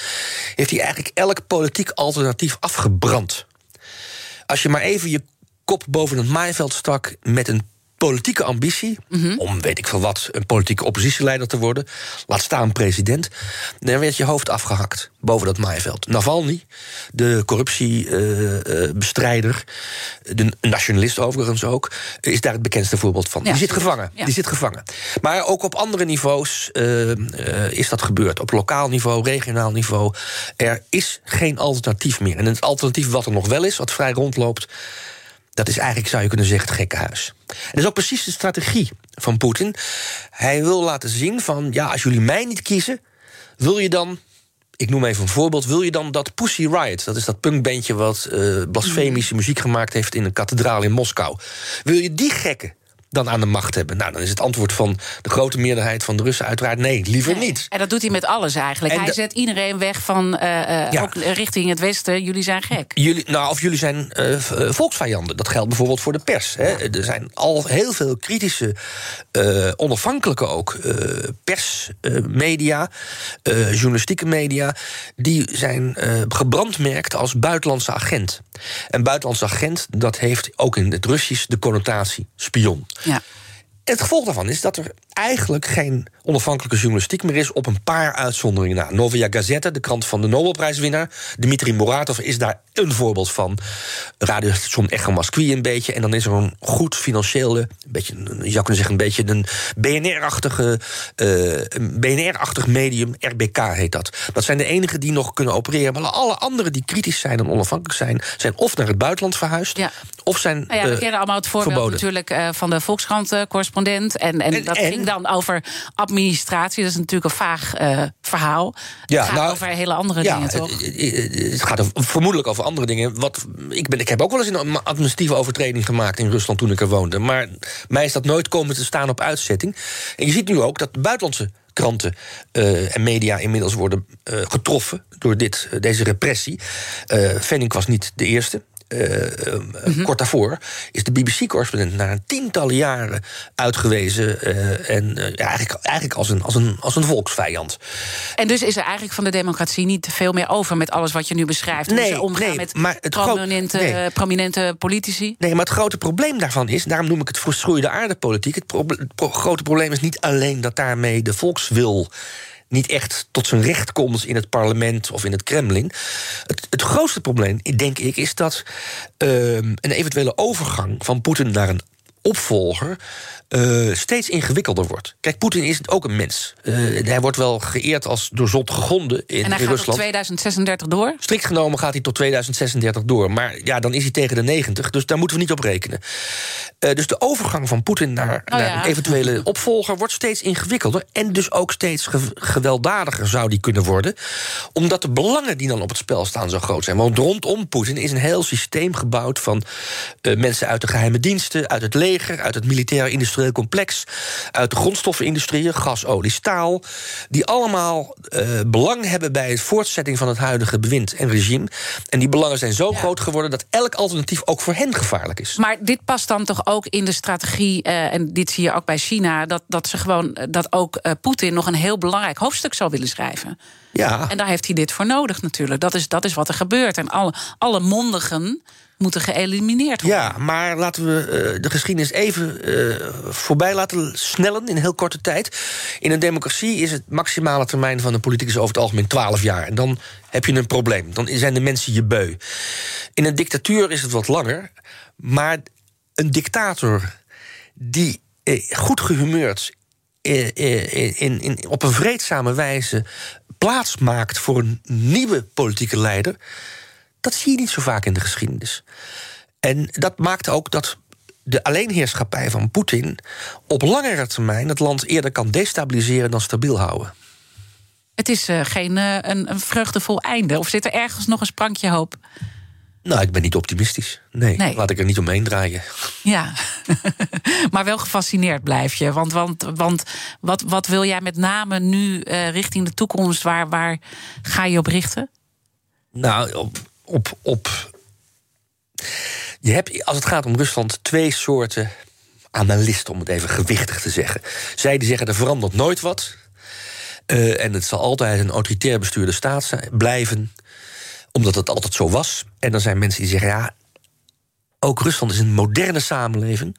heeft hij eigenlijk elk politiek alternatief afgebrand. Als je maar even je kop boven het maaiveld stak met een politieke ambitie, mm -hmm. om weet ik veel wat, een politieke oppositieleider te worden, laat staan president, dan werd je hoofd afgehakt boven dat maaiveld. Navalny, de corruptiebestrijder, uh, de nationalist overigens ook, is daar het bekendste voorbeeld van. Ja, die zit gevangen. Ja. Die zit gevangen. Maar ook op andere niveaus uh, uh, is dat gebeurd. Op lokaal niveau, regionaal niveau. Er is geen alternatief meer. En het alternatief wat er nog wel is, wat vrij rondloopt dat is eigenlijk, zou je kunnen zeggen, het gekkenhuis. En dat is ook precies de strategie van Poetin. Hij wil laten zien van, ja, als jullie mij niet kiezen... wil je dan, ik noem even een voorbeeld... wil je dan dat Pussy Riot, dat is dat punkbandje... wat uh, blasfemische muziek gemaakt heeft in een kathedraal in Moskou... wil je die gekken dan aan de macht hebben? Nou, dan is het antwoord van de grote meerderheid van de Russen uiteraard nee, liever nee. niet. En dat doet hij met alles eigenlijk. En hij zet iedereen weg van uh, ja. ook richting het Westen. Jullie zijn gek. Jullie, nou, of jullie zijn uh, volksvijanden. Dat geldt bijvoorbeeld voor de pers. Hè. Er zijn al heel veel kritische, onafhankelijke ook persmedia, journalistieke media, die zijn gebrandmerkt als buitenlandse agent. En buitenlandse agent, dat heeft ook in het Russisch de connotatie spion. Ja. Het gevolg daarvan is dat er eigenlijk geen onafhankelijke journalistiek meer is op een paar uitzonderingen na. Novaya Gazeta, de krant van de Nobelprijswinnaar, Dmitri Muratov is daar een voorbeeld van. Radiostation Echo Moskwi een beetje. En dan is er een goed financiële, een beetje, je zou kunnen zeggen, een beetje een BNR-achtige, uh, BNR-achtig medium, RBK heet dat. Dat zijn de enigen die nog kunnen opereren. Maar alle anderen die kritisch zijn en onafhankelijk zijn, zijn of naar het buitenland verhuisd, ja. of zijn. Nou ja, we uh, kennen allemaal het voorbeeld verboden. natuurlijk uh, van de Volkskrant-correspondent. En, en, En, dat en ging ging dan over administratie. Dat is natuurlijk een vaag uh, verhaal. Ja, het gaat nou, over hele andere dingen, toch? Het, het gaat over, vermoedelijk over andere dingen. Wat, ik, ben, ik heb ook wel eens een administratieve overtreding gemaakt in Rusland toen ik er woonde. Maar mij is dat nooit komen te staan op uitzetting. En je ziet nu ook dat de buitenlandse kranten uh, en media inmiddels worden uh, getroffen door dit, deze repressie. Venning was niet de eerste. Uh, mm-hmm. kort daarvoor is de BBC-correspondent na een tientallen jaren uitgewezen. Uh, en uh, eigenlijk, eigenlijk als, een, als, een, als een volksvijand. En dus is er eigenlijk van de democratie niet veel meer over met alles wat je nu beschrijft. Nee, ze omgaan nee, met maar het prominente, nee. prominente politici. Nee, maar het grote probleem daarvan is, daarom noem ik het verschroeide aardepolitiek. Het, pro het pro grote probleem is niet alleen dat daarmee de volkswil niet echt tot zijn recht komt in het parlement of in het Kremlin. Het, het grootste probleem, denk ik, is dat uh, een eventuele overgang van Poetin naar een opvolger uh, steeds ingewikkelder wordt. Kijk, Poetin is ook een mens. Uh, hij wordt wel geëerd als door zot gegonden in, en hij gaat Rusland. tot 2036 door? Strikt genomen gaat hij tot 2036 door. Maar ja, dan is hij tegen de 90, dus daar moeten we niet op rekenen. Uh, dus de overgang van Poetin naar, oh, naar ja. een eventuele opvolger wordt steeds ingewikkelder. En dus ook steeds ge gewelddadiger zou die kunnen worden. Omdat de belangen die dan op het spel staan zo groot zijn. Want rondom Poetin is een heel systeem gebouwd van mensen uit de geheime diensten, uit het leger, uit het militaire industrie complex uit de grondstoffenindustrie, gas, olie, staal, die allemaal uh, belang hebben bij het voortzetting van het huidige bewind en regime. En die belangen zijn zo ja. groot geworden dat elk alternatief ook voor hen gevaarlijk is. Maar dit past dan toch ook in de strategie, uh, en dit zie je ook bij China, dat, dat ze gewoon dat ook uh, Poetin nog een heel belangrijk hoofdstuk zou willen schrijven. Ja. En daar heeft hij dit voor nodig natuurlijk. Dat is, dat is wat er gebeurt. En alle, alle mondigen moeten geëlimineerd worden. Ja, maar laten we uh, de geschiedenis even uh, voorbij laten snellen in heel korte tijd. In een democratie is het maximale termijn van een politicus over het algemeen 12 jaar. En dan heb je een probleem. Dan zijn de mensen je beu. In een dictatuur is het wat langer. Maar een dictator die eh, goed gehumeurd in, in, op een vreedzame wijze plaats maakt voor een nieuwe politieke leider dat zie je niet zo vaak in de geschiedenis. En dat maakt ook dat de alleenheerschappij van Poetin op langere termijn het land eerder kan destabiliseren dan stabiel houden. Het is uh, geen uh, een, een vreugdevol einde. Of zit er ergens nog een sprankje hoop? Nou, ik ben niet optimistisch. Nee, nee. laat ik er niet omheen draaien. Ja, [laughs] maar wel gefascineerd blijf je. Want, want, want wat, wat wil jij met name nu uh, richting de toekomst? Waar, waar ga je op richten? Nou, op, op, op. Je hebt, als het gaat om Rusland, twee soorten analisten, om het even gewichtig te zeggen. Zij die zeggen er verandert nooit wat. Uh, en het zal altijd een autoritair bestuurde staat zijn, blijven, omdat het altijd zo was. En dan zijn mensen die zeggen: ja, ook Rusland is een moderne samenleving.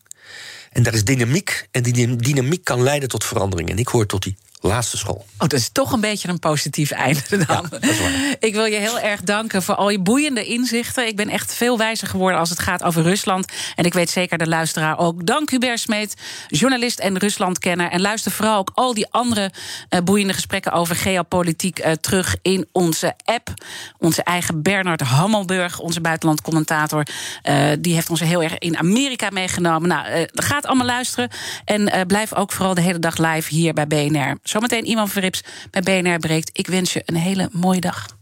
En daar is dynamiek. En die dynamiek kan leiden tot verandering. En ik hoor tot die laatste school. Oh, dat is toch een beetje een positief einde dan. Ja, ik wil je heel erg danken voor al je boeiende inzichten. Ik ben echt veel wijzer geworden als het gaat over Rusland. En ik weet zeker de luisteraar ook. Dank u, Bersmeet, journalist en Ruslandkenner. En luister vooral ook al die andere uh, boeiende gesprekken over geopolitiek uh, terug in onze app. Onze eigen Bernard Hammelburg, onze buitenlandcommentator, uh, die heeft ons heel erg in Amerika meegenomen. Nou, gaat allemaal luisteren. En blijf ook vooral de hele dag live hier bij BNR. Zometeen iemand Verrips bij BNR breekt. Ik wens je een hele mooie dag.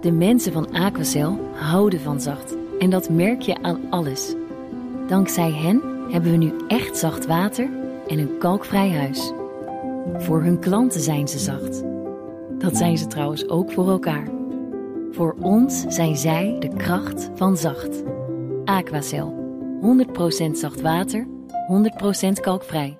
De mensen van Aquacel houden van zacht. En dat merk je aan alles. Dankzij hen hebben we nu echt zacht water en een kalkvrij huis. Voor hun klanten zijn ze zacht. Dat zijn ze trouwens ook voor elkaar. Voor ons zijn zij de kracht van zacht. Aquacel. 100% zacht water, 100% kalkvrij.